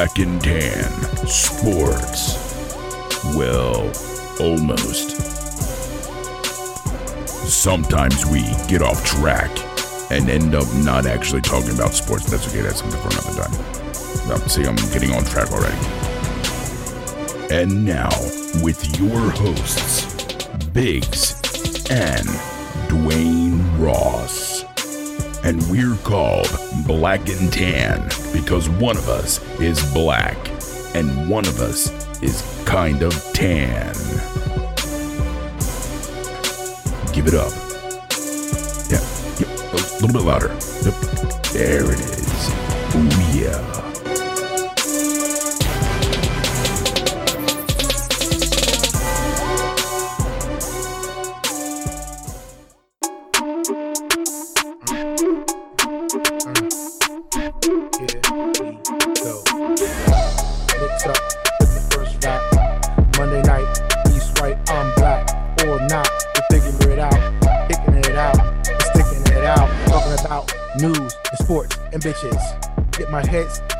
Black and Tan Sports. Well, almost. Sometimes we get off track and end up not actually talking about sports. That's okay, that's something for another time. Um, see, I'm getting on track already. And now, with your hosts, Biggs and Dwayne Ross. And we're called Black and Tan because one of us is black and one of us is kind of tan. Give it up. Yeah, a little bit louder. Yep. There it is. Oh, yeah.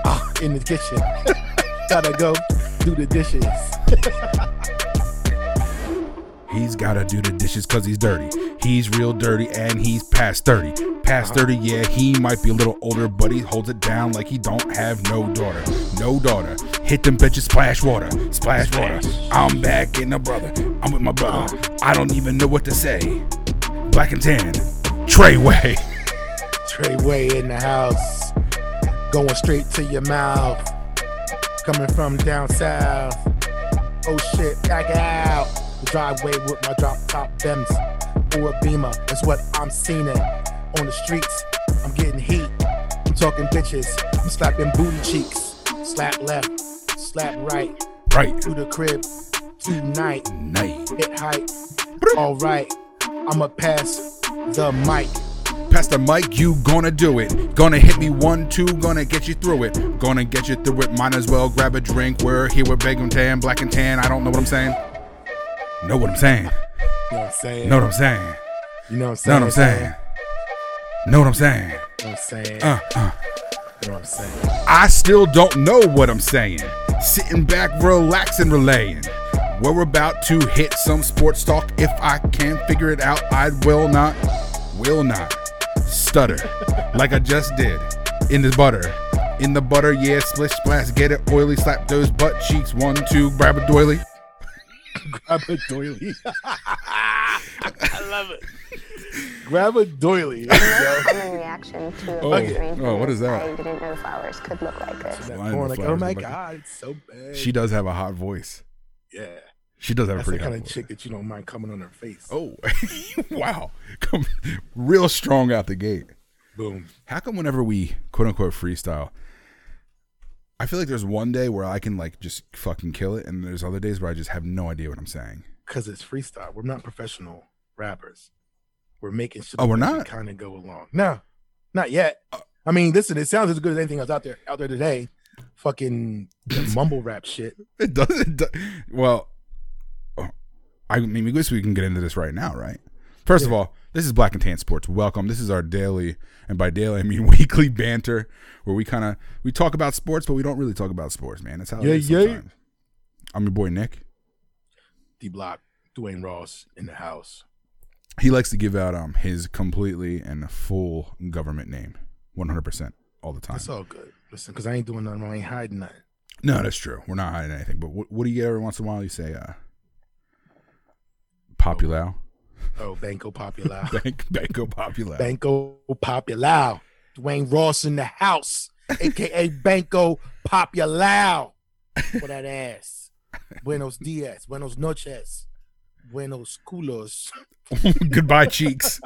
Ah in the kitchen. Gotta go do the dishes. He's gotta do the dishes cause he's dirty. He's real dirty and he's past 30. Past 30, yeah, he might be a little older, but he holds it down like he don't have no daughter. No daughter. Hit them bitches, splash water. Splash water. I'm back in the brother. I'm with my brother. I don't even know what to say. Black and tan. Treyway. Treyway in the house, going straight to your mouth. Coming from down south. Oh shit, back out. The driveway with my drop top Benz or a Beamer. That's what I'm seeing on the streets. I'm getting heat. I'm talking bitches. I'm slapping booty cheeks. Slap left, slap right. Right. To the crib tonight. Night. Hit height. All right. I'ma pass the mic. Pastor Mike, you gonna do it. Gonna hit me one, two, gonna get you through it. Gonna get you through it. Might as well grab a drink. We're here with and Tan, Black and Tan. I don't know what I'm saying. Know what I'm saying. You know what I'm saying? Know what I'm saying. You know what I'm Know saying? what I'm saying. Know what I'm saying. Know what I'm saying? Uh, uh. You know what I'm saying? I still don't know what I'm saying. Sitting back, relaxing, relaying. We're about to hit some sports talk. If I can figure it out, I will not, will not stutter like I just did in the butter. In the butter, yeah, splish splash, get it oily, slap those butt cheeks. One, two, grab a doily. Grab a doily. I love it. Grab a doily. There you go. common reaction to Oh, a oh, what is that? I didn't know flowers could look like this. That porn, like, oh my god, it's so bad. She does have a hot voice. yeah. She does have That's a the pretty kind of chick that you don't mind coming on her face. Oh, wow. Come real strong out the gate. Boom. How come whenever we quote unquote freestyle, I feel like there's one day where I can like just fucking kill it, and there's other days where I just have no idea what I'm saying. Because it's freestyle. We're not professional rappers. We're making shit. Oh, we're not? Kind of go along. No, not yet. Uh, I mean, listen, it sounds as good as anything else out there out there today. Fucking mumble rap shit. It doesn't. Do- well, I mean, I guess we can get into this right now, right? First of all, this is Black and Tan Sports. Welcome. This is our daily, and by daily I mean weekly banter, where we kind of we talk about sports, but we don't really talk about sports, man. That's how Yeah, it is yeah. sometimes. I'm your boy Nick. D Block, Dwayne Ross in the house. He likes to give out um his completely and full government name, 100 percent all the time. That's all good. Listen, because I ain't doing nothing. I ain't hiding nothing. No, that's true. We're not hiding anything. But what, what do you get every once in a while? You say, uh, Popular. Oh, Banco Popular. Bank, Banco Popular. Banco Popular. Dwayne Ross in the house, aka Banco Popular. For that ass. Buenos dias. Buenos noches. Buenos culos. Goodbye, cheeks.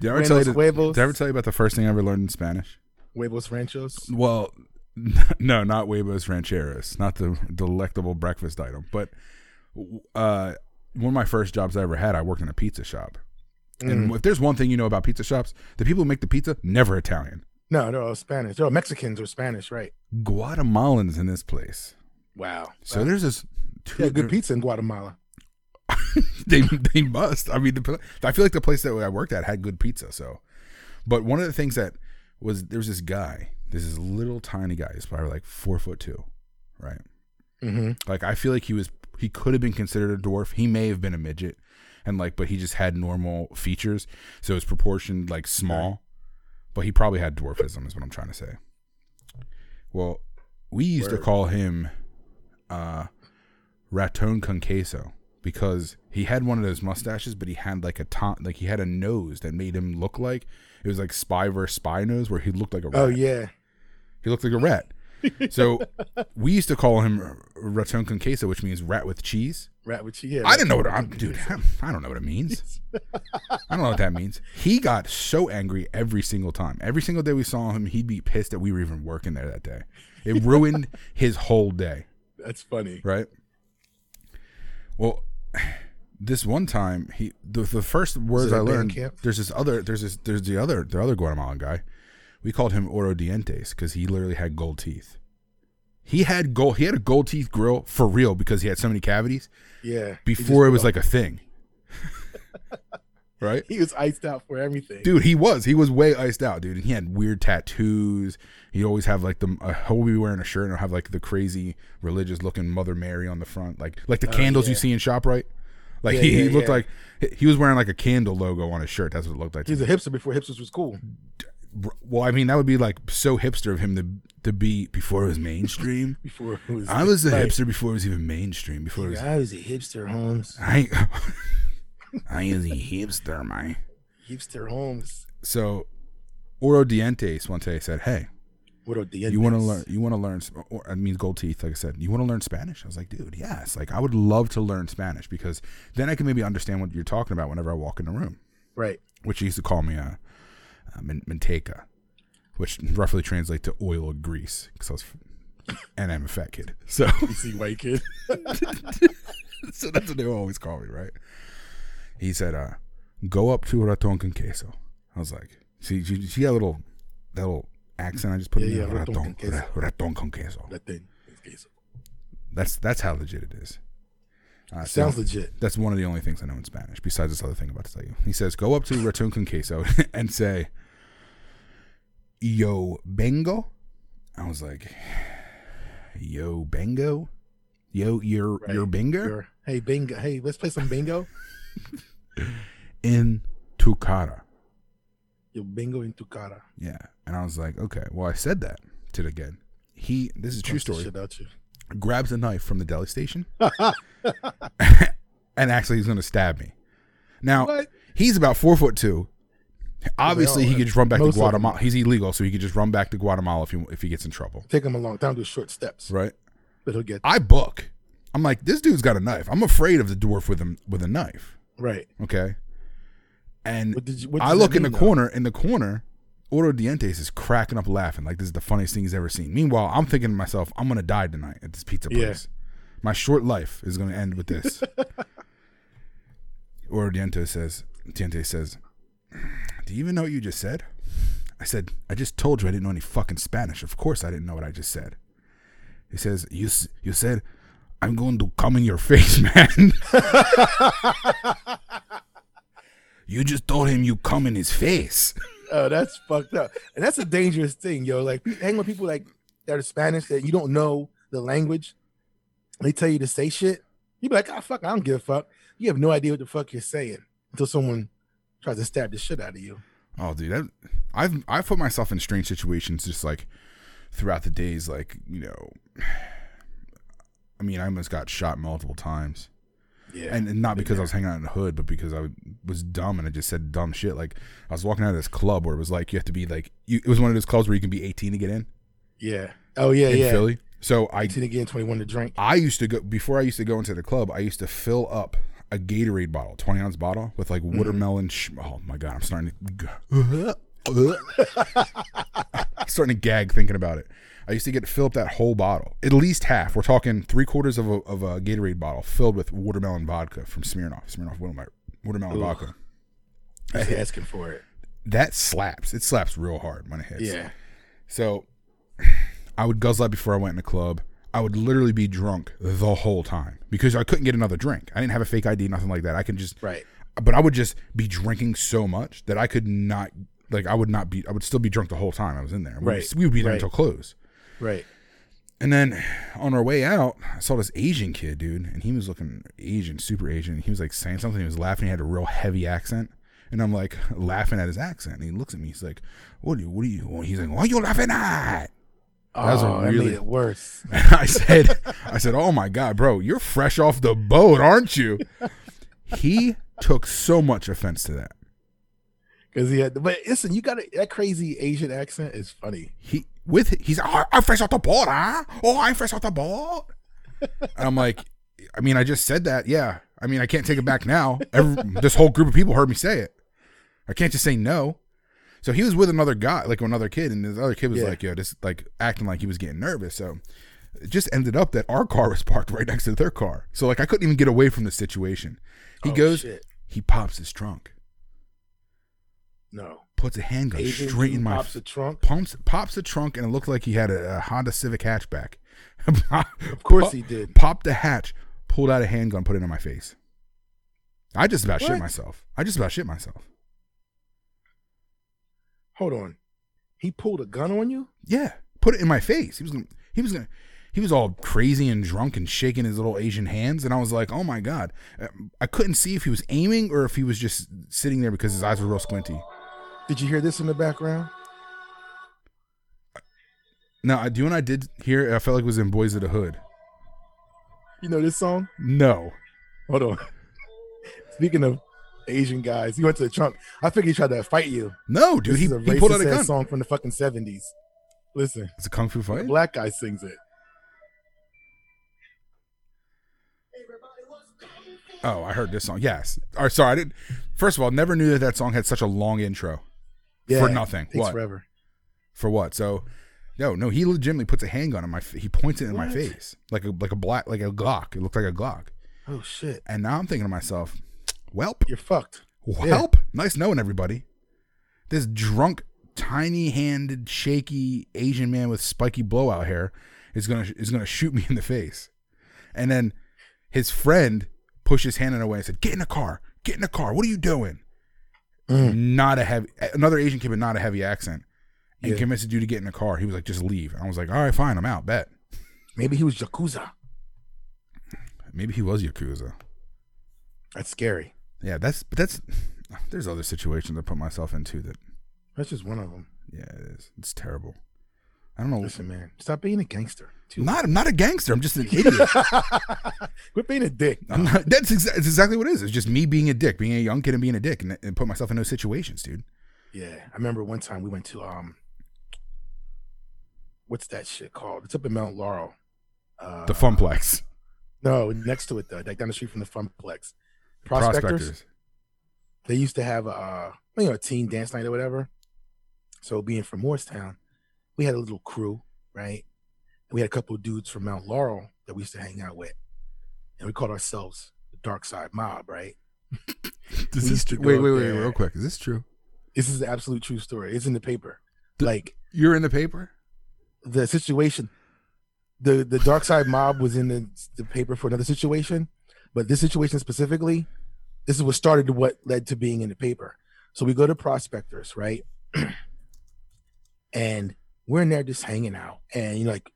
Did I ever tell you? The- Did I ever tell you about the first thing I ever learned in Spanish? Huevos ranchos. Well, no, not huevos rancheros, not the delectable breakfast item. But uh, one of my first jobs I ever had, I worked in a pizza shop. Mm. And if there's one thing you know about pizza shops, the people who make the pizza never Italian. No, they're all Spanish. They're all Mexicans or Spanish, right? Guatemalans in this place. Wow. So there's this. yeah, good pizza in Guatemala. they they must. I mean, the, I feel like the place that I worked at had good pizza. So, but one of the things that was there was this guy, this is little tiny guy. He's probably like four foot two, right? Mm-hmm. Like I feel like he was he could have been considered a dwarf. He may have been a midget, and like, but he just had normal features, so his proportioned like small. But he probably had dwarfism, is what I'm trying to say. Well, we used to call him uh, Raton con queso because he had one of those mustaches, but he had like a top, like he had a nose that made him look like it was like spy versus spy nose, where he looked like a rat. Oh yeah. He looked like a rat. So we used to call him Raton con queso, which means rat with cheese. Rat with you. Yeah. I didn't know what I'm, dude. I don't know what it means. I don't know what that means. He got so angry every single time. Every single day we saw him, he'd be pissed that we were even working there that day. It ruined his whole day, That's funny. right? Well, this one time, he the, the first words I learned. There's this other. There's this. There's the other. The other Guatemalan guy. We called him Oro Dientes because he literally had gold teeth. He had gold. He had a gold teeth grill for real because he had so many cavities Yeah. Before it was like a thing. right? he was iced out for everything. Dude, he was. He was way iced out, dude. And he had weird tattoos. He'd always have like the uh, he'll be wearing a shirt and have like the crazy religious looking Mother Mary on the front, like like the candles you Oh, see in Shoprite. Like Yeah, he, he looked yeah. like he was wearing like a candle logo on his shirt. That's what it looked like. He's a hipster before hipsters was cool. Well, I mean, that would be like so hipster of him to to be before it was mainstream. Before it was. I was a Right. hipster before it was even mainstream. Before it was I was a hipster, Holmes. I I is a hipster, my Hipster Holmes. So Oro Dientes one day said, "Hey, are the you want to learn? You want to learn? Or, I mean, gold teeth. Like I said, you want to learn Spanish?" I was like, "Dude, yes. Like, I would love to learn Spanish because then I can maybe understand what you're talking about whenever I walk in the room." Right. Which he used to call me a, a man- manteca, which roughly translates to oil or grease because I was, and I'm a fat kid. So, You see, white kid. so that's what they always call me, right? He said, uh, "Go up to raton con queso." I was like, "See, see, see that little, that little accent I just put Yeah, in there? yeah, raton con queso. raton con queso." that thing. queso. That's that's how legit it is. Uh, so Sounds legit. That's one of the only things I know in Spanish. Besides this other thing I'm about to tell you, he says, "Go up to raton con queso and say, yo bengo." I was like, "Yo bengo, yo your Right. your bingo Your- hey, bingo. Hey, let's play some bingo. in tu cara." Yo, bingo in tu cara. Yeah, and I was like, "Okay." Well, I said that to the kid. He, this is a true story. Grabs a knife from the deli station and actually he's going to stab me. Now What? he's about four foot two. Obviously, he could just run back to most of them Guatemala. He's illegal, so he could just run back to Guatemala if he if he gets in trouble, Take him a long time to short steps, right? but he'll get I book. I'm like, this dude's got a knife. I'm afraid of the dwarf with him with a knife. right. Okay, and What did you? What I look in the mean, though? corner. In the corner, Oro Dientes is cracking up laughing like this is the funniest thing he's ever seen. Meanwhile, I'm thinking to myself, I'm gonna die tonight at this pizza Yeah. place. My short life is gonna end with this. Oro Dientes says, Dientes says, "Do you even know what you just said?" I said, "I just told you I didn't know any fucking Spanish. Of course I didn't know what I just said." He says, "You you said." I'm going to come in your face, man. you just told him you come in his face. Oh, that's fucked up. And that's a dangerous thing, yo. Like hang with people like that are Spanish that you don't know the language. They tell you to say shit. You be like, ah, fuck, I don't give a fuck. You have no idea what the fuck you're saying until someone tries to stab the shit out of you. Oh, dude, that, I've I've put myself in strange situations just like throughout the days. Like you know, I mean, I almost got shot multiple times, Yeah. and, and not because I was hanging out in the hood, but because I was dumb and I just said dumb shit. Like I was walking out of this club where it was like you have to be like you. It was one of those clubs where you can be 18 to get in yeah. Oh yeah, in yeah. Philly. So I 18 again, 21 to drink. I used to go before I used to go into the club. I used to fill up a Gatorade bottle, twenty ounce bottle, with like mm-hmm. watermelon. Sh- oh my god, I'm starting to starting to gag thinking about it. I used to get to fill up that whole bottle, at least half. We're talking three quarters of a, of a Gatorade bottle filled with watermelon vodka from Smirnoff. Smirnoff watermelon, watermelon Ugh. vodka. Just asking for it. That slaps. It slaps real hard when it hits. Yeah. So I would guzzle up before I went in the club. I would literally be drunk the whole time because I couldn't get another drink. I didn't have a fake ID, nothing like that. I can just, Right. but I would just be drinking so much that I could not like I would not be. I would still be drunk the whole time I was in there. We would- Right, We would be there right. until close. Right. And then on our way out, I saw this Asian kid, dude, and he was looking Asian, super Asian. He was like saying something. He was laughing. He had a real heavy accent, and I'm like laughing at his accent. And he looks at me. He's like, "What do you? What do you?" He's like, "What are you laughing at?" Oh, that was oh, really- made it worse. I said, "I said, oh my god, bro, you're fresh off the boat, aren't you?" He took so much offense to that. Because he had, but listen, you got that crazy Asian accent is funny. he with he's oh, I'm fresh off the boat, huh? Oh, I'm fresh off the boat. And I'm like, I mean, I just said that. Yeah. I mean, I can't take it back now. Every, this whole group of people heard me say it. I can't just say no. So he was with another guy, like another kid, and this other kid was Yeah. like, yo, just like acting like he was getting nervous. So it just ended up that our car was parked right next to their car. So like I couldn't even get away from the situation. He Oh, goes, shit. he pops his trunk, No. puts a handgun Asian straight in my pops the trunk. pumps pops the trunk and it looked like he had a, a Honda Civic hatchback. Of course he did. Popped the hatch, pulled out a handgun, put it in my face. I just about shit myself. I just about shit myself. Hold on. He pulled a gun on you? Yeah, put it in my face. He was gonna, he was gonna, he was all crazy and drunk and shaking his little Asian hands, and I was like, oh my god. Uh, I couldn't see if he was aiming or if he was just sitting there because his eyes were real squinty. Did you hear this in the background? No, I do. And I did hear. I felt like it was in Boys of the Hood. You know this song? No, Hold on. Speaking of Asian guys, he went to the trunk. I figured he tried to fight you. no, dude. This He, is a he pulled out a gun. song from the fucking seventies. Listen, It's a kung fu a fight. black guy sings it. Oh, I heard this song. Yes. All right, sorry, I didn't. First of all, never knew that that song had such a long intro. Yeah, For nothing. What? forever. For what? So, no, no, he legitimately puts a handgun in my. f- He points it in my face like a like a black like a Glock. It looked like a Glock. Oh shit, And now I'm thinking to myself, Welp, you're fucked. Welp. Nice knowing everybody. This drunk, tiny-handed, shaky Asian man with spiky blowout hair is gonna is gonna shoot me in the face, and then his friend pushed his hand in away and said, "Get in the car. Get in the car. What are you doing?" Mm. Not a heavy. Another Asian kid with not a heavy accent, and Yeah. convinced the dude to get in the car. He was like, "Just leave." And I was like, "All right, fine. I'm out. Bet." Maybe he was yakuza. Maybe he was yakuza. That's scary. Yeah, that's but that's. There's other situations I put myself into that. That's just one of them. Yeah, it is. It's terrible. I don't know. Listen, man, stop being a gangster. Too. I'm not. I'm not a gangster. I'm just an idiot. Quit being a dick. I'm not. That's exa- exactly what it is. It's just me being a dick, being a young kid and being a dick, and, and put myself in those situations, dude. Yeah, I remember one time we went to um, what's that shit called? It's up in Mount Laurel. Uh, The Funplex. No, next to it though, like down the street from the Funplex. Prospectors. They used to have a uh, you know a teen dance night or whatever. So being from Moorestown, we had a little crew, right? And we had a couple of dudes from Mount Laurel that we used to hang out with, and we called ourselves the Dark Side Mob, right? This used to wait, wait, wait, there. real quick. Is this true? This is the absolute true story. It's in the paper. The- like You're in the paper. the situation the the dark side mob was in the, the paper for another situation but this situation specifically this is what started to what led to being in the paper so we go to prospectors right and we're in there just hanging out and you know like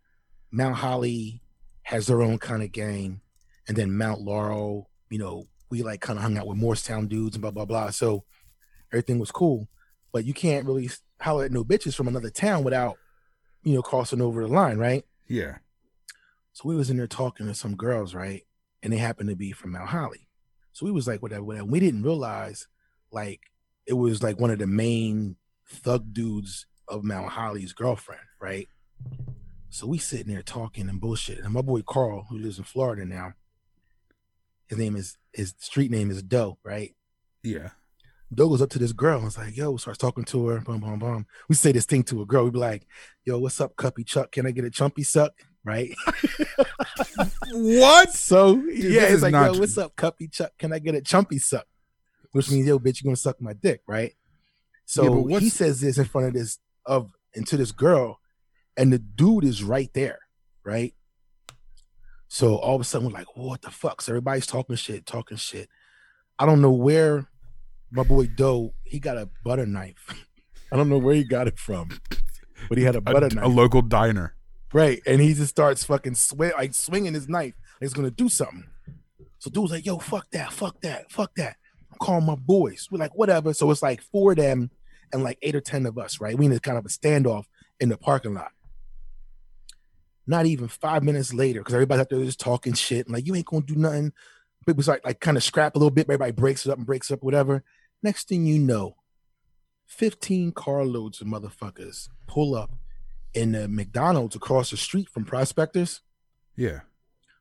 mount holly has their own kind of gang and then mount laurel you know we like kind of hung out with moorestown dudes and blah blah blah so everything was cool but you can't really holler at no bitches from another town without you know, crossing over the line, right? Yeah. So we was in there talking to some girls, right? And they happened to be from Mount Holly. So we was like, whatever, whatever. We didn't realize like it was like one of the main thug dudes of Mount Holly's girlfriend, right? So we sitting there talking and bullshit. And my boy Carl, who lives in Florida now, his name is his street name is Doe, right? Yeah. Doe goes up to this girl and was like, yo, starts talking to her, boom, boom, boom. We say this thing to a girl, we be like, yo, what's up, Cuppy Chuck? Can I get a chumpy suck? Right? What? So this yeah, it's like, not yo, what's up, Cuppy Chuck? Can I get a chumpy suck? Which means, yo, bitch, you gonna suck my dick, right? So Yeah, he says this in front of this of and to this girl, and the dude is right there, right? So all of a sudden we're like, what the fuck? So everybody's talking shit, talking shit. I don't know where my boy Doe, he got a butter knife. I don't know where he got it from, but he had a butter a, knife. a local diner. Right. And he just starts fucking swing like swinging his knife. Like he's gonna do something. So dude's like, yo, fuck that, fuck that, fuck that. I'm calling my boys. We're like, whatever. So it's like four of them and like eight or ten of us, right? We in kind of a standoff in the parking lot. Not even five minutes later, because everybody's out there just talking shit, and like, you ain't gonna do nothing. People start like kind of scrap a little bit, everybody breaks it up and breaks up, whatever. Next thing you know, 15 carloads of motherfuckers pull up in the McDonald's across the street from Prospectors. Yeah.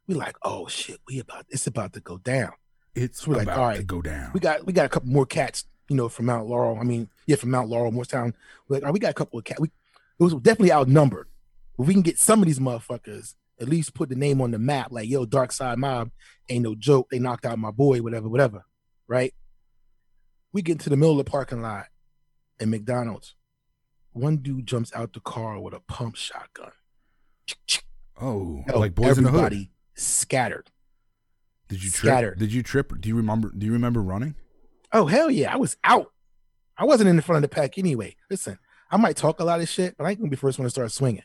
We like, oh shit, we about it's about to go down. It's We're like, all right, to go down. We got we got a couple more cats, you know, from Mount Laurel. I mean, yeah, from Mount Laurel, Moorestown. We're like, all right, we got a couple of cats. We it was definitely outnumbered. If we can get some of these motherfuckers, at least put the name on the map, like yo, Dark Side Mob ain't no joke. They knocked out my boy, whatever, whatever. Right? We get into the middle of the parking lot at McDonald's. One dude jumps out the car with a pump shotgun. oh, like boys in the hood. everybody scattered. Did you trip? scattered. Did you trip? Do you remember? Do you remember running? Oh hell yeah, I was out. I wasn't in the front of the pack anyway. Listen, I might talk a lot of shit, but I ain't gonna be the first one to start swinging.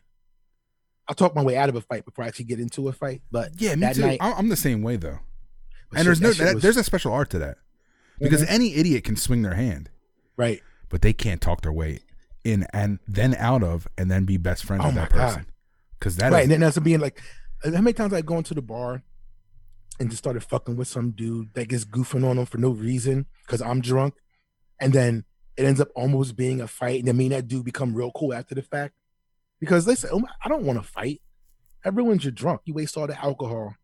I'll talk my way out of a fight before I actually get into a fight. But Yeah, me that too. night, I'm, the same way though. and shit, there's no that was- there's a special art to that because Mhm. any idiot can swing their hand, right. but they can't talk their way in and then out of and then be best friends Oh with that person. Because that right, is- and then that's being like, how many times I go into the bar and just started fucking with some dude that gets goofing on him for no reason because I'm drunk, and then it ends up almost being a fight, and then me and that dude become real cool after the fact because they say, "Oh, my- I don't want to fight." That ruins your drunk. You waste all the alcohol,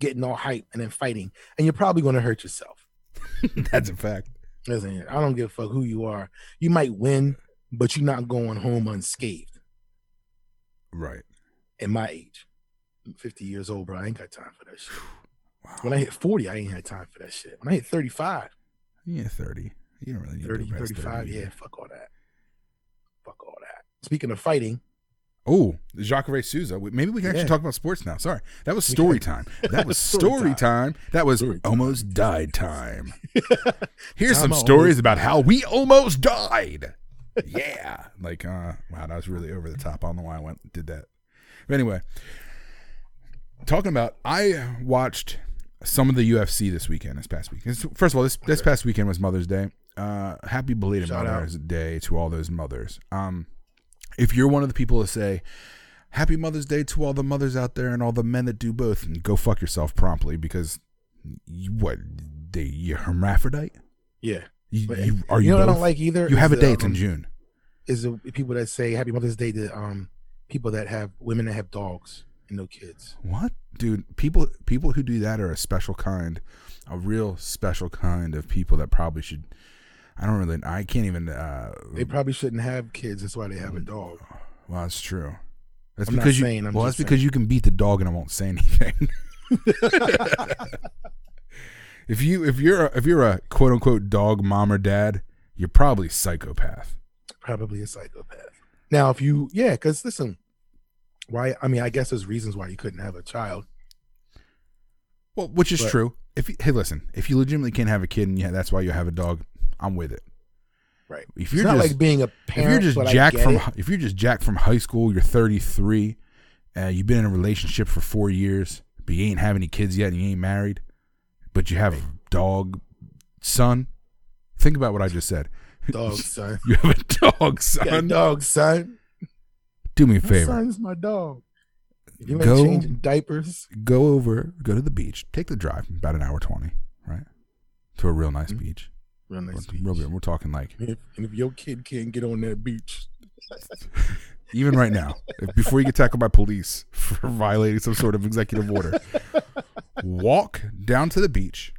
getting all hype, and then fighting, and you're probably going to hurt yourself. that's a fact. Listen, I don't give a fuck who you are. You might win, but you're not going home unscathed. Right. At my age, I'm 50 years old, bro. I ain't got time for that shit. Wow. When I hit 40, I ain't had time for that shit. When I hit 35, yeah, thirty. You don't really need 30, to 35, 30, yeah, fuck all that. Fuck all that. Speaking of fighting, Oh, Jacaré Souza. Maybe we can actually Yeah. talk about sports now. Sorry, that was story time. That was Story story time. That was Story time. almost died time. Here's Time some stories almost about how we almost died. Yeah, like uh, wow, that was really over the top. I don't know why I went did that. But anyway, talking about, I watched some of the UFC this weekend. This past weekend. First of all, this this past weekend was Mother's Day. Uh, happy belated Shout out. Mother's Day to all those mothers. Um, if you're one of the people to say happy mother's day to all the mothers out there and all the men that do both and go fuck yourself promptly because you, what they you're hermaphrodite yeah. You, But, you, are you you, know what I don't like either? you have a the, date it's in um, june Is the people that say Happy Mother's Day to um people that have women that have dogs and no kids. what dude people people who do that are a special kind a real special kind of people that probably should i don't really i can't even uh They probably shouldn't have kids. That's why they have a dog. well that's true that's I'm because you saying, well that's because you can beat the dog and i won't say anything if you if you're a, if you're a quote unquote dog mom or dad, you're probably psychopath. Probably a psychopath. Now, if you, yeah, because listen, why? I mean, I guess there's reasons why you couldn't have a child. Well, which is But- true. If you, hey, listen, if you legitimately can't have a kid and yeah, that's why you have a dog, I'm with it. Right. If you're not just like being a parent, if you're just Jack from it. if you're just Jack from high school, you're 33, uh, you've been in a relationship for four years, but you ain't have any kids yet, and you ain't married, but you have a dog son. Think about what I just said. dog, son. You have a dog son. dog, son. Do me a My favor. son's my dog. You ain't Go- changing diapers, go over, go to the beach, take the drive, about an hour twenty, right, to a real nice Mhm. beach. real nice. Real beach. good. We're talking like If, and if your kid can't get on that beach, even right now, before you get tackled by police for violating some sort of executive order, walk down to the beach,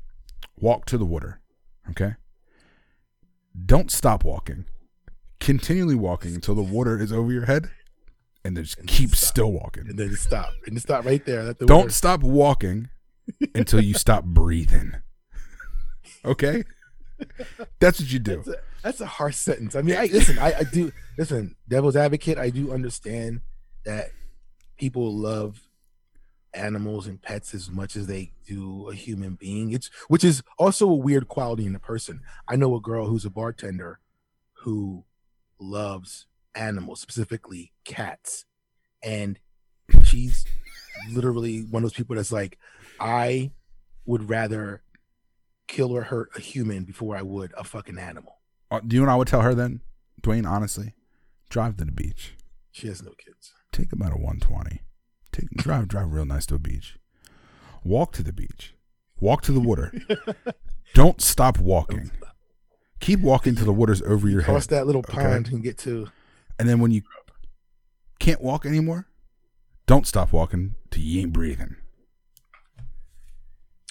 walk to the water, okay. Don't stop walking. Continually walking until the water is over your head, and then just And keep still walking. and then stop, and then stop right there. The Don't water- stop walking until you stop breathing. Okay? That's what you do. That's a, that's a harsh sentence. I mean, I listen. I, I do listen. Devil's advocate. I do understand that people love animals and pets as much as they do a human being. It's which is also a weird quality in a person. I know a girl who's a bartender who loves animals, specifically cats, and she's literally one of those people that's like, I would rather kill or hurt a human before I would a fucking animal. Uh, do you know what I would tell her then, Dwayne? Honestly, drive to the beach. She has no kids. Take about a 120. Take drive drive real nice to a beach. Walk to the beach. Walk to the water. Don't stop walking. Keep walking till the water's over your Cross head. that little okay? pond and get to. And then when you can't walk anymore, don't stop walking till you ain't breathing.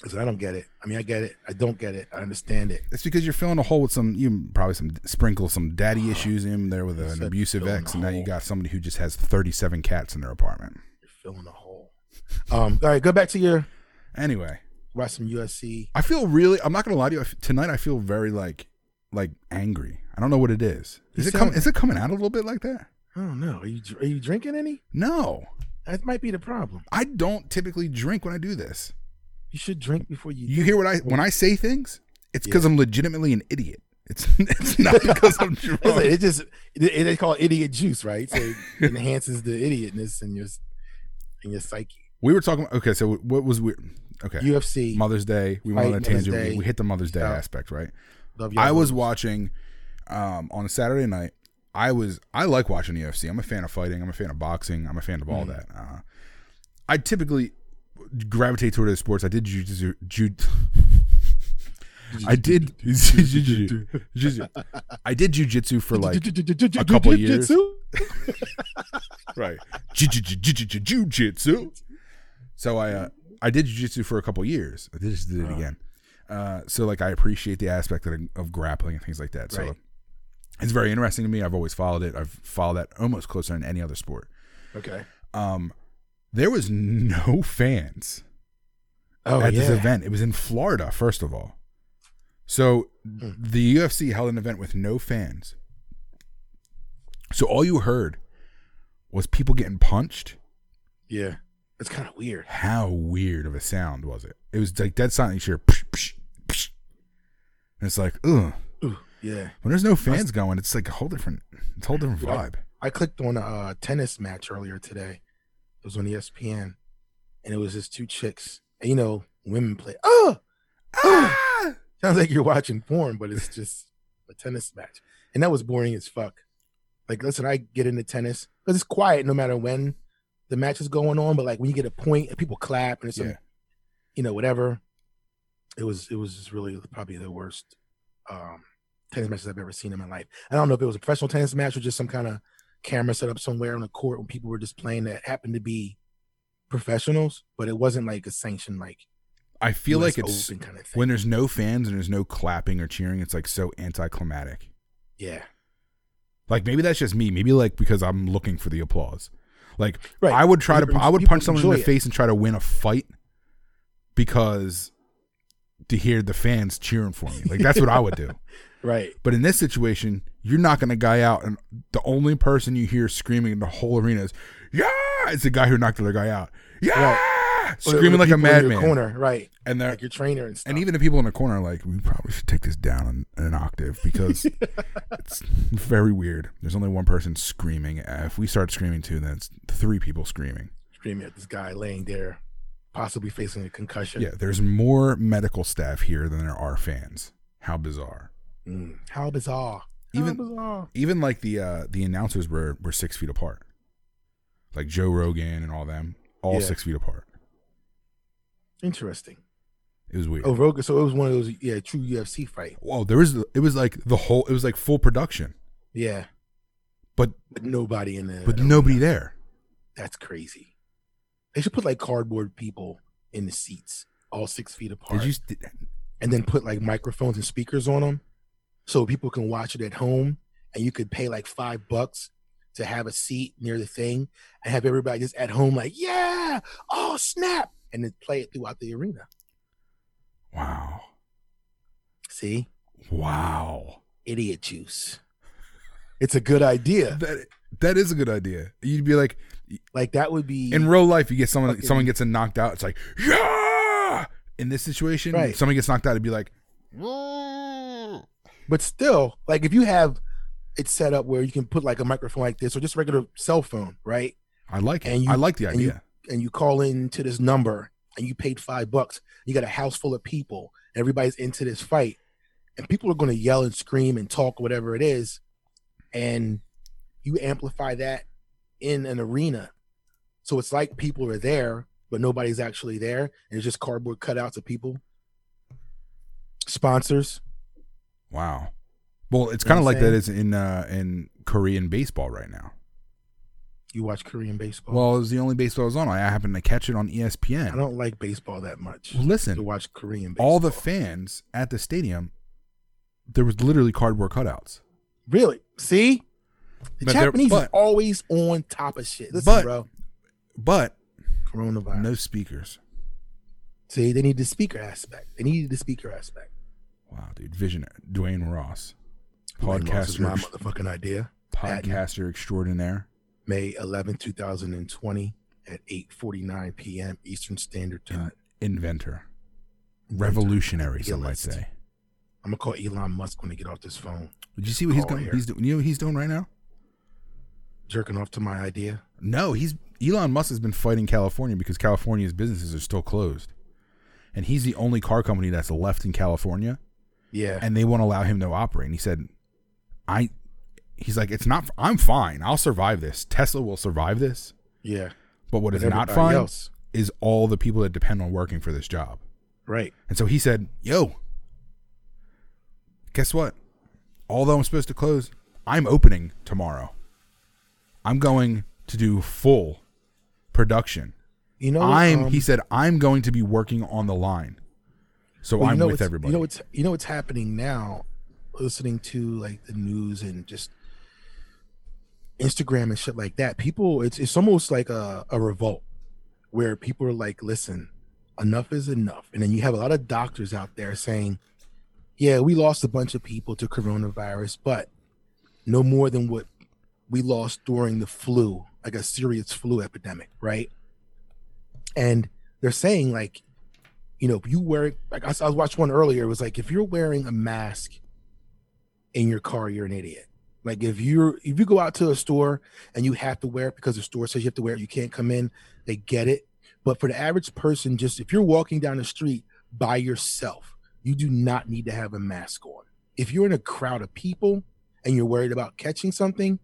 Because I don't get it. I mean, I get it. I don't get it. I understand it. It's because you're filling a hole with some, you probably some sprinkle some daddy issues in there with an abusive ex, and now you got somebody who just has 37 cats in their apartment. You're filling a hole. Um. All right, go back to your Anyway, watch some UFC. I feel really. I'm not gonna lie to you. Tonight, I feel very like like angry. I don't know what it is. Is You it coming? Is it coming out a little bit like that? I don't know. Are you are you drinking any? No, That might be the problem. I don't typically drink when I do this. You should drink before you. You hear what I when I say things? It's because I'm legitimately an idiot. It's it's not because I'm drunk. It just it, it, they call it idiot juice, right? So it enhances the idiotness in your in your psyche. We were talking. Okay, so what was we? Okay, UFC. Mother's Day. We went on a tangent. We- Day. We hit the Mother's Day Yeah. aspect, right? Love I was watching um, on a Saturday night. I was I like watching UFC. I'm a fan of fighting. I'm a fan of boxing. I'm a fan of all Mm. that. Uh, I typically gravitate toward the sports. I did jujitsu. Ju- I did jiu-jitsu. I did jujitsu for like a couple of years. right jujitsu. So I uh, I did jujitsu for a couple years. I just did it again. Uh, so like I appreciate the aspect of, of grappling and things like that. So Right. it's very interesting to me. I've always followed it. I've followed that almost closer than any other sport. Okay. Um, there was no fans Oh at yeah. this event. It was in Florida, first of all. So Hmm. the UFC held an event with no fans. So all you heard was people getting punched. Yeah. It's kind of weird. How weird of a sound was it? It was like dead silent. You hear, psh, psh, psh. and it's like, ugh. Ooh, yeah. When there's no fans going, it's like a whole different, it's a whole different vibe. I clicked on a uh, tennis match earlier today. It was on ESPN, and it was just two chicks. And you know, women play. Oh, Ah! sounds like you're watching porn, but it's just a tennis match, and that was boring as fuck. Like, listen, I get into tennis because it's quiet no matter when the match is going on, but like when you get a point and people clap and it's Yeah. you know, whatever. It was it was just really probably the worst um, tennis matches I've ever seen in my life. I don't know if it was a professional tennis match or just some kind of camera set up somewhere on the court when people were just playing that happened to be professionals, but it wasn't like a sanctioned like I feel US like it's kind of thing. when there's no fans and there's no clapping or cheering, it's like so anticlimactic. yeah, Like maybe that's just me. Maybe like because I'm looking for the applause. Like Right. I would try to, I would punch someone in the it. face and try to win a fight because to hear the fans cheering for me. Like that's what I would do. right. But in this situation, you're knocking a guy out, and the only person you hear screaming in the whole arena is, "Yeah!" It's the guy who knocked the other guy out. Yeah, Or screaming like a people in your madman. Corner, right? And they're Like your trainer and stuff. and even the people in the corner are like, we probably should take this down an, an octave because it's very weird. There's only one person screaming. Uh, If we start screaming too, then it's three people screaming. screaming at this guy laying there, possibly facing a concussion. Yeah, there's more medical staff here than there are fans. How bizarre. Mm, how bizarre. Even- how bizarre. Even like the uh, the announcers were were six feet apart, like Joe Rogan and all them, all Yeah. six feet apart. Interesting. It was weird. Oh, Rogan. So it was one of those, yeah, true UFC fight. Whoa, there was it was like the whole it was like full production, Yeah, but but nobody in there. but nobody there. That's crazy. They should put like cardboard people in the seats, all six feet apart, Did you? Did, and then put like microphones and speakers on them, so people can watch it at home. And you could pay like five bucks to have a seat near the thing, and have everybody just at home like, yeah, oh snap, and then play it throughout the arena. wow, See, wow. idiot juice. It's a good idea. That that is a good idea. You'd be like Like that would be in real life, you get someone Fucking- someone gets knocked out. It's like yeah. In this situation, Right. someone gets knocked out. It'd be like But still, like if you have it set up where you can put like a microphone like this or just regular cell phone, right? I like it. And you- I like the idea. And you call in to this number and you paid five bucks. You got a house full of people. Everybody's into this fight, and people are going to yell and scream and talk whatever it is, and you amplify that in an arena. So it's like people are there, but nobody's actually there, and it's just cardboard cutouts of people. Sponsors, wow. Well, it's kind of like that is in uh, in Korean baseball right now. You watch Korean baseball. Well, it was the only baseball I was on. I happened to catch it on ESPN. I don't like baseball that much Well, listen, to watch Korean baseball. all the fans at the stadium, there was literally cardboard cutouts. really see. The But Japanese but- are always on top of shit. Listen, But- bro. But Coronavirus. no speakers. See, they need the speaker aspect. They needed the speaker aspect. Wow, dude. Visionary. Dwayne Ross. Dwayne Ross is my motherfucking idea. Podcaster extraordinaire. May 11, 2020 at 8:49 p.m. Eastern Standard uh, Time. Inventor. Revolutionary, some might say. I'm gonna call Elon Musk when they get off this phone, Did you see what he's going? here. He's doing. You know what he's doing right now? jerking off to my idea. No, he's Elon Musk has been fighting California because California's businesses are still closed, and he's the only car company that's left in California, Yeah, and they won't allow him to operate. And he said, "I," he's like, "It's not. I'm fine. I'll survive this. Tesla will survive this. yeah. But what is But not fine else. is all the people that depend on working for this job." Right. And so he said, Yo, guess what? Although I'm supposed to close, I'm opening tomorrow. I'm going to do full production. You know, I'm, um, he said, I'm going to be working on the line. So well, you I'm know with everybody. You know what's you know what's happening now? Listening to like the news and just Instagram and shit like that. People, it's it's almost like a, a revolt where people are like, listen, enough is enough. And then you have a lot of doctors out there saying, yeah, we lost a bunch of people to coronavirus, but no more than what we lost during the flu, like a serious flu epidemic, right? And they're saying like, you know, if you wear like I, was watching one earlier, it was like if you're wearing a mask in your car, you're an idiot. Like if you're if you go out to a store and you have to wear it because the store says you have to wear it, you can't come in, they get it. But for the average person, just if you're walking down the street by yourself, you do not need to have a mask on. If you're in a crowd of people and you're worried about catching something,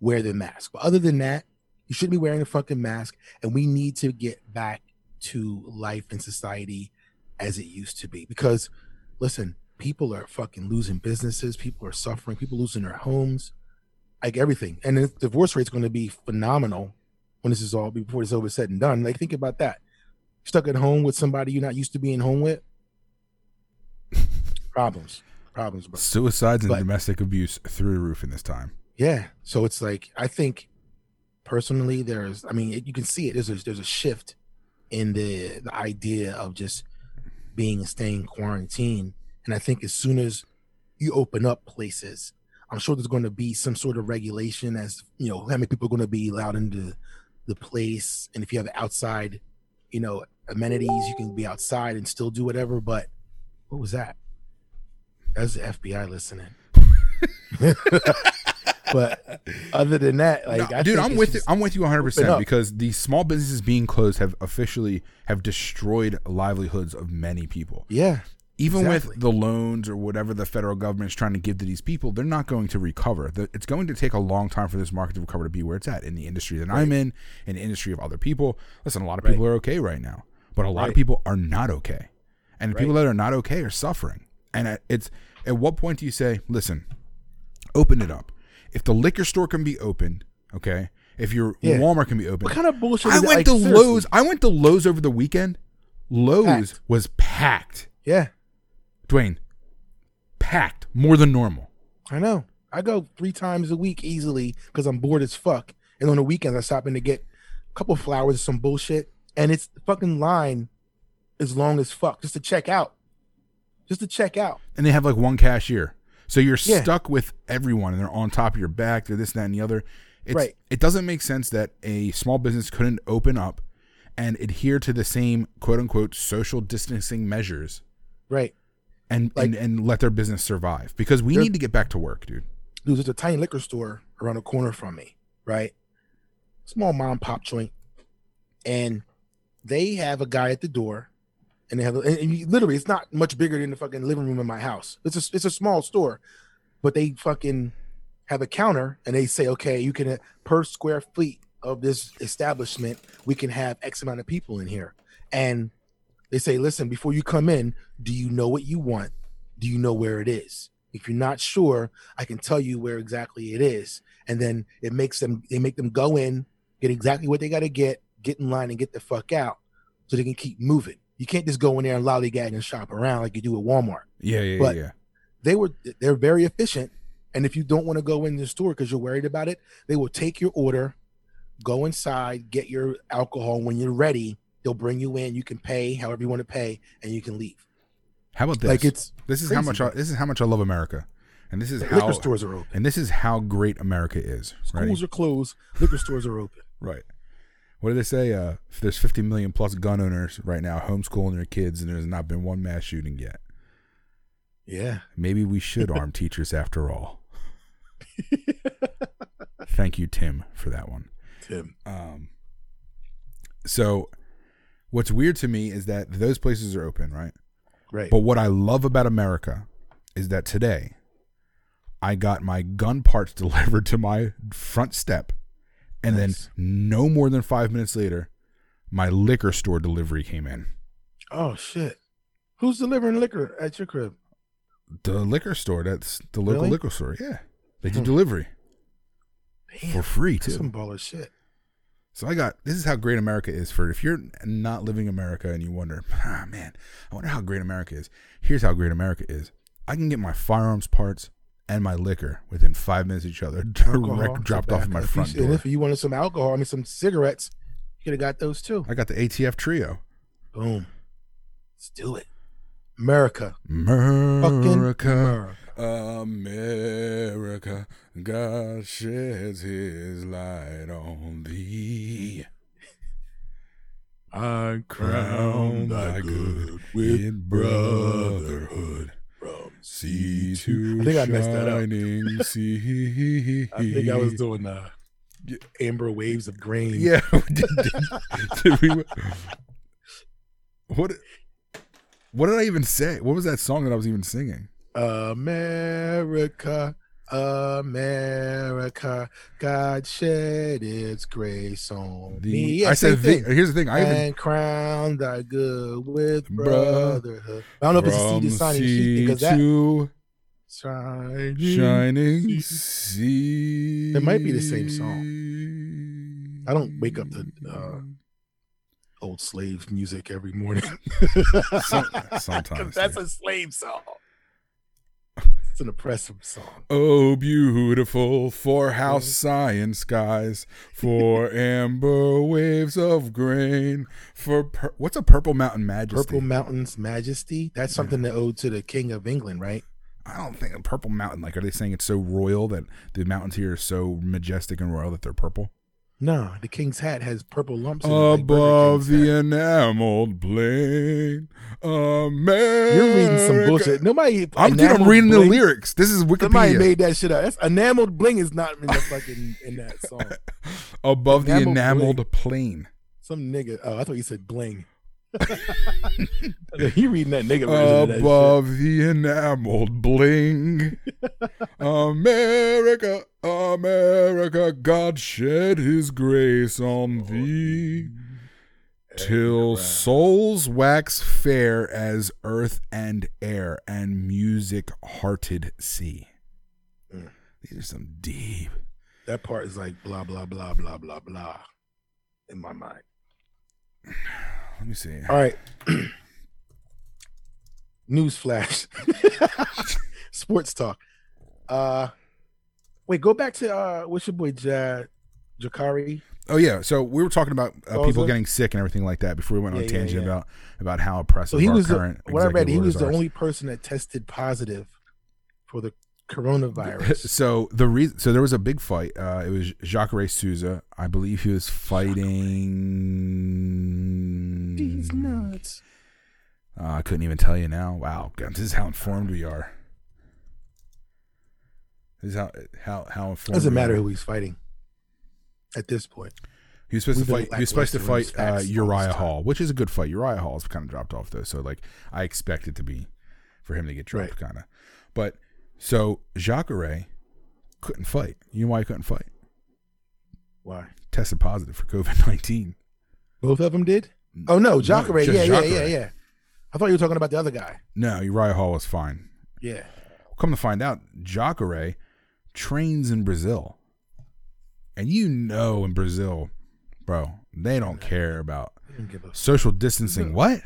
wear the mask. But other than that, you shouldn't be wearing a fucking mask. And we need to get back to life and society as it used to be. Because listen, people are fucking losing businesses, people are suffering, people losing their homes, like everything. And the divorce rate's going to be phenomenal when this is all before it's over said and done. Like think about that. Stuck at home with somebody you're not used to being home with. Problems. Problems, bro. Suicides and But- domestic abuse through the roof in this time. Yeah. So it's like I think personally there's I mean you can see it there's a there's a shift in the the idea of just being staying quarantined and I think as soon as you open up places I'm sure there's going to be some sort of regulation as you know how many people are going to be allowed into the place. And if you have outside you know amenities you can be outside and still do whatever. But what was that? That's the FBI listening. But other than that, like, No, I dude, I'm with you. I'm with you 100 percent because the small businesses being closed have officially have destroyed livelihoods of many people. yeah, even Exactly. with the loans or whatever the federal government is trying to give to these people, they're not going to recover. The- It's going to take a long time for this market to recover to be where it's at in the industry that I'm in, in the industry of other people. Listen, a lot of Right. people are okay right now, but a lot of people are not okay, and the people that are not okay are suffering. And it's at what point do you say, "Listen, open it up"? If the liquor store can be opened, okay. If your Yeah. Walmart can be open, what kind of bullshit? I went Like, to seriously. Lowe's. I went to Lowe's over the weekend. Lowe's Packed. was packed. Yeah, Dwayne, packed more than normal. I know. I go three times a week easily because I'm bored as fuck. And on the weekends, I stop in to get a couple flowers or some bullshit, and it's fucking line as long as fuck just to check out, just to check out. And they have like one cashier. So you're Yeah. stuck with everyone and they're on top of your back. They're this, that, and the other. It's, Right. It doesn't make sense that a small business couldn't open up and adhere to the same quote unquote social distancing measures Right. And, Like- and, and let their business survive because we need to get back to work, dude. dude, there's a tiny liquor store around the corner from me, right? Small mom pop joint, and they have a guy at the door, and they have, and, and you- literally, it's not much bigger than the fucking living room in my house. It's a, it's a small store, but they fucking have a counter, and they say, okay, you can per square feet of this establishment, we can have X amount of people in here, and they say, listen, before you come in, do you know what you want? Do you know where it is? If you're not sure, I can tell you where exactly it is. And then it makes them they make them go in, get exactly what they gotta get, get in line and get the fuck out so they can keep moving. You can't just go in there and lollygag and shop around like you do at Walmart. Yeah, yeah, But- yeah. They were they're very efficient. And if you don't want to go in the store because you're worried about it, they will take your order, go inside, get your alcohol. When you're ready, they'll bring you in. You can pay however you want to pay, and you can leave. How about this? Like it's this is how much I, this is how much I love America, and this is how liquor stores are open. and this is how great America is. Right? Schools are closed. Liquor stores are open. Right. What do they say? Uh, if there's 50 million plus gun owners right now homeschooling their kids, and there's not been one mass shooting yet. Yeah. Maybe we should arm teachers after all. Thank you, Tim, for that one. Tim. Um, so, what's weird to me is that those places are open, right? Right. But what I love about America is that today I got my gun parts delivered to my front step, and Nice. then no more than five minutes later, my liquor store delivery came in. oh shit. Who's delivering liquor at your crib? The liquor store, that's the local Really? liquor store. Yeah, they do Hmm. delivery Damn, for free that's too. some baller shit. So I got this is how great America is for if you're not living America and you wonder, ah man, I wonder how great America is. Here's how great America is. I can get my firearms parts and my liquor within five minutes of each other, Alcohol, dropped off at my front you, door. if you wanted some alcohol, I mean some cigarettes, you could have got those too. I got the ATF trio. Boom. Let's do it. America. Fucking America, America. America, God sheds his light on thee. I crown thy good with brotherhood. From Sea to I think I messed that up. shining sea. I think I was doing uh, amber waves of grain. Yeah. did, did- did we, what? What did I even say? What was that song that I was even singing? America, America, God shed its grace on The me. Yeah, I said. The, thing. here's the thing. I even and crown thy good with brotherhood. I don't know if it's a to signing sheet because that shining, shining sea. sea. It might be the same song. I don't wake up to uh, old slave music every morning. Sometimes, that's yeah. a slave song. It's an oppressive song. Oh, beautiful for house mm-hmm. science skies, for amber waves of grain, for pur- what's a purple mountain majesty? Purple Mountain's Majesty. That's something that owed to the King of England, right? I don't think a purple mountain. Like, are they saying it's so royal that the mountains here are so majestic and royal that they're purple? No, the King's hat has purple lumps in it, like Above the hat. enameled plain, America. You're reading some bullshit. Nobody. I'm dude. I'm enameled reading the lyrics. This is Wikipedia. Somebody made that shit up. That's enameled bling is not in the fucking in that song. Above the Enameled enameled plain. Some nigga. Oh, I thought you said bling. you reading that nigga version of that. Above the enameled bling. America, America, God shed his grace on thee. Till souls wax fair as earth and air and music hearted sea. Mm. These are some deep. That part is like blah blah blah blah blah blah in my mind. Let me see. All right. News flash. Sports talk. Uh wait, go back to uh what's your boy Ja Jacaré? Oh yeah, so we were talking about uh, people getting sick and everything like that before we went on Yeah, a yeah, yeah. about about how oppressive So he was the, what I read, he was the are. only person that tested positive for the coronavirus. So the reason, so there was a big fight. Uh, it was Jacaré Souza. I believe he was fighting. These nuts. Uh, I couldn't even tell you now. Wow, this is how informed we are. This is how how how informed. Doesn't matter who he's fighting at this point. He was supposed We've to fight. He was supposed to fight uh, his facts all Uriah. Hall, which is a good fight. Uriah Hall's kind of dropped off though, so like I expect it to be for him to get dropped, Right. kind of. But so Jacaré couldn't fight. You know why he couldn't fight? Why? Tested positive for COVID nineteen. Both of them did? Oh no, Jacaré. yeah, yeah, Jacaré. yeah, yeah. I thought you were talking about the other guy. No, Uriah Hall was fine. Yeah. Come to find out, Jacaré trains in Brazil, and you know in Brazil, bro, they don't care about don't social distancing. What?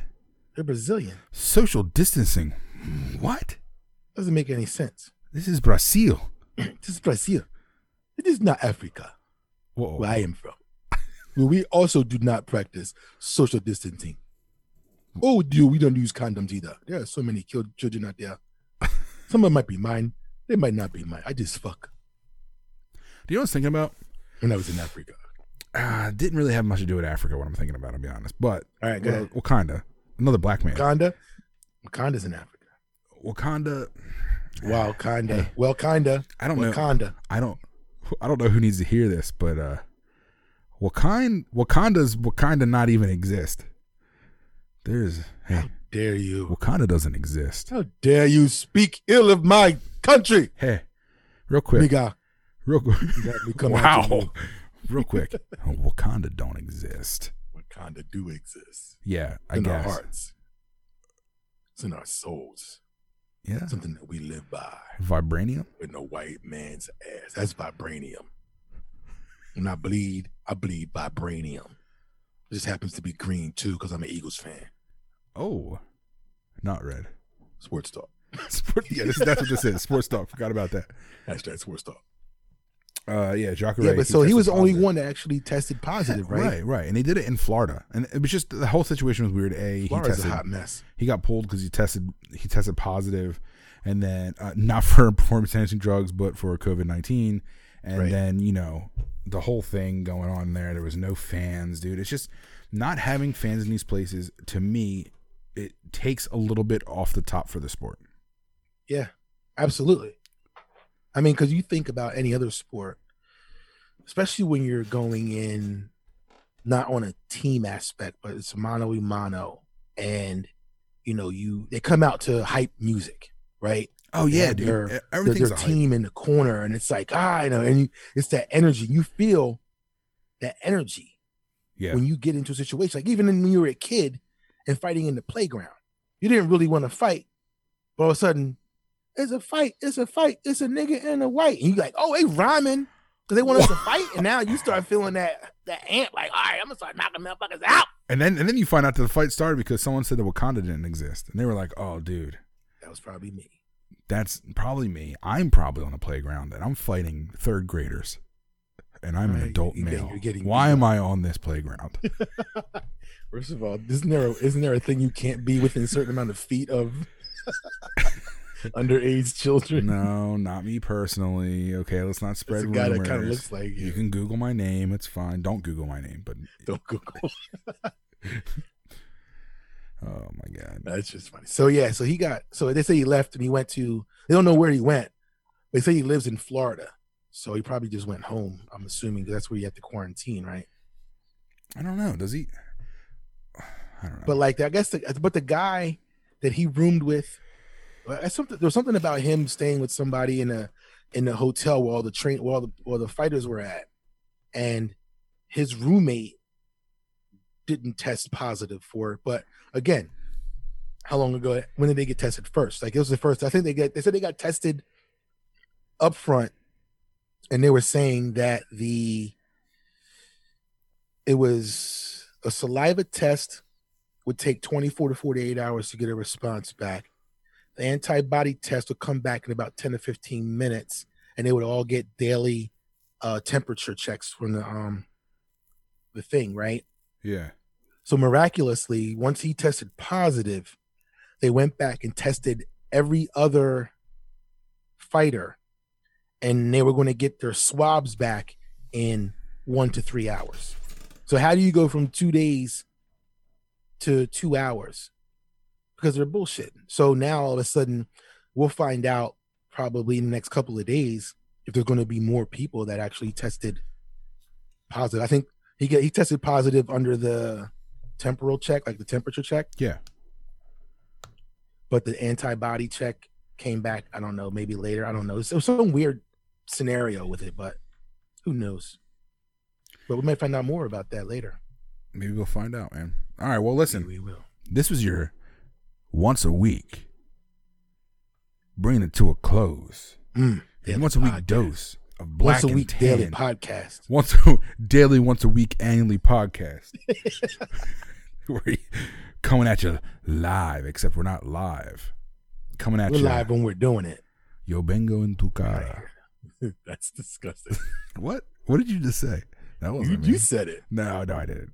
They're Brazilian. Social distancing? What? Doesn't make any sense. This is Brazil. this is Brazil. It is not Africa, Whoa. where I am from. where we also do not practice social distancing. Oh, dear, we don't use condoms either. There are so many killed children out there. Some of them might be mine. They might not be mine. I just fuck Do you know what I was thinking about? when I was in Africa. Uh, didn't really have much to do with Africa. What I'm thinking about, I'll be honest. But All right, go well, ahead. Wakanda, another black man. Wakanda. Wakanda's in Africa. Wakanda. Wow, kinda. Well, kinda. I don't know. Wakanda. I don't. I don't know who needs to hear this, but uh, Wakanda, Wakanda's Wakanda not even exist. There's hey, How dare you? Wakanda doesn't exist. How dare you speak ill of my country? Hey, real quick, Nigga, real quick. you got me wow, real quick. Wakanda don't exist. Wakanda do exist. Yeah, I in guess. our hearts. It's in our souls. Yeah, Something that we live by vibranium. with no white man's ass. That's vibranium. When I bleed, I bleed vibranium. It just happens to be green too, because I'm an Eagles fan. Oh, not red. Sports talk. Sport, yeah, this, that's what this is. Sports talk. Forgot about that. Hashtag sports talk. Uh, yeah, Jacaré. Yeah, but so he was the only positive. one that actually tested positive, right? Right, right, and he did it in Florida, and it was just the whole situation was weird. A, he Florida's tested, a hot mess. he got pulled because he tested, he tested positive, and then uh, not for performance enhancing drugs, but for COVID nineteen, and Right. then you know the whole thing going on there. There was no fans, dude. It's just not having fans in these places. To me, it takes a little bit off the top for the sport. Yeah, absolutely. I mean, because you think about any other sport, especially when you're going in not on a team aspect, but it's mano a mano, and you know, you they come out to hype music, right? Oh They yeah, dude. their- E- Their, Everything's their a hype. team in the corner, and it's like ah, you know, and you, it's that energy. You feel that energy Yeah, when you get into a situation. Like even when you were a kid and fighting in the playground, you didn't really want to fight, but all of a sudden, it's a fight, it's a fight, it's a nigga and a white, and you like, oh, they rhyming because they want us to fight, and now you start feeling that that ant, like, all right, I'm gonna start knocking motherfuckers out. and then and then you find out that the fight started because someone said that Wakanda didn't exist, and they were like, "Oh, dude, That was probably me. that's probably me. I'm probably on the playground and I'm fighting third graders, and I'm an adult you're male. Why beat am. I on this playground? First of all, isn't there a, isn't there a thing you can't be within a certain amount of feet of underage children? no, not me personally. Okay, let's not It's spread that rumors. kind of looks like you you. can Google my name. It's fine. Don't Google my name, but Don't Google. oh my god, That's just funny. So yeah, so he got so they say he left and he went to they don't know where he went. They say he lives in Florida. So he probably just went home, I'm assuming 'cause that's where you have to quarantine, right? I don't know. Does he? I don't know. But like I guess the but the guy that he roomed with that's something there was something about him staying with somebody in a in a hotel where all the train where all the where the fighters were at. And his roommate didn't test positive for it. But again, how long ago when did they get tested first? Like it was the first I think they get they said they got tested up front and they were saying that the it was a saliva test would take 24 to 48 hours to get a response back. The antibody test would come back in about 10 to 15 minutes, and they would all get daily uh, temperature checks from the um the thing, right? yeah. So miraculously, once he tested positive, they went back and tested every other fighter, and they were going to get their swabs back in one to three hours. So how do you go from two days to two hours? Because they're bullshitting. So now all of a sudden, we'll find out probably in the next couple of days if there's going to be more people that actually tested positive. I think he get he tested positive under the temporal check, like the temperature check, Yeah. but the antibody check came back. I don't know, maybe later. I don't know. It was some weird scenario with it, but who knows? But we might find out more about that later. Maybe we'll find out, man. All right. Well, listen. we will. this was your once a week bringing it to a close Mm, once a week podcast. dose of black once a and week tan. daily podcast. once a, daily once a week annually podcast we're coming at you live except we're not live coming at We're you live when we're doing it. yo vengo en tu cara That's disgusting. what what did you just say that wasn't you me said it. no no i didn't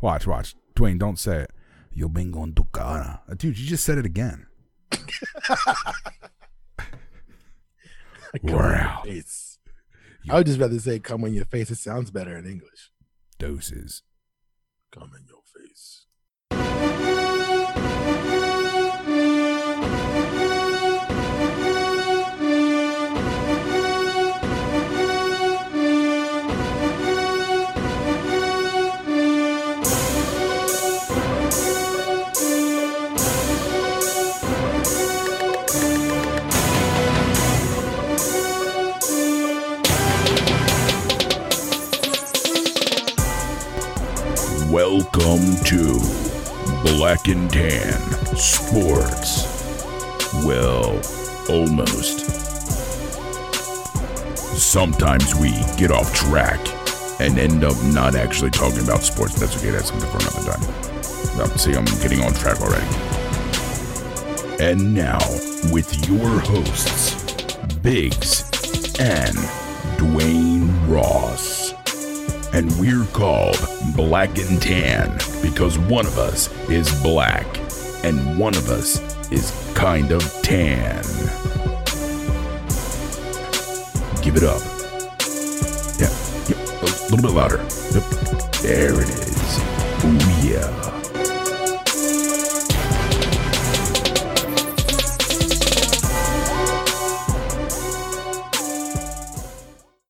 watch watch dwayne don't say it yo vengo en tu cara Uh, dude you just said it again I come We're out. I would just rather say "come on your face." It sounds better in English. doses Come in your and Tan Sports. Well, almost. Sometimes we get off track and end up not actually talking about sports. That's okay, that's something for another time. See, I'm getting on track already. And now, with your hosts, Biggs and Dwayne Ross and we're called Black and Tan because one of us is black and one of us is kind of tan. Give it up. Yeah, yep, a little bit louder. Yep, there it is.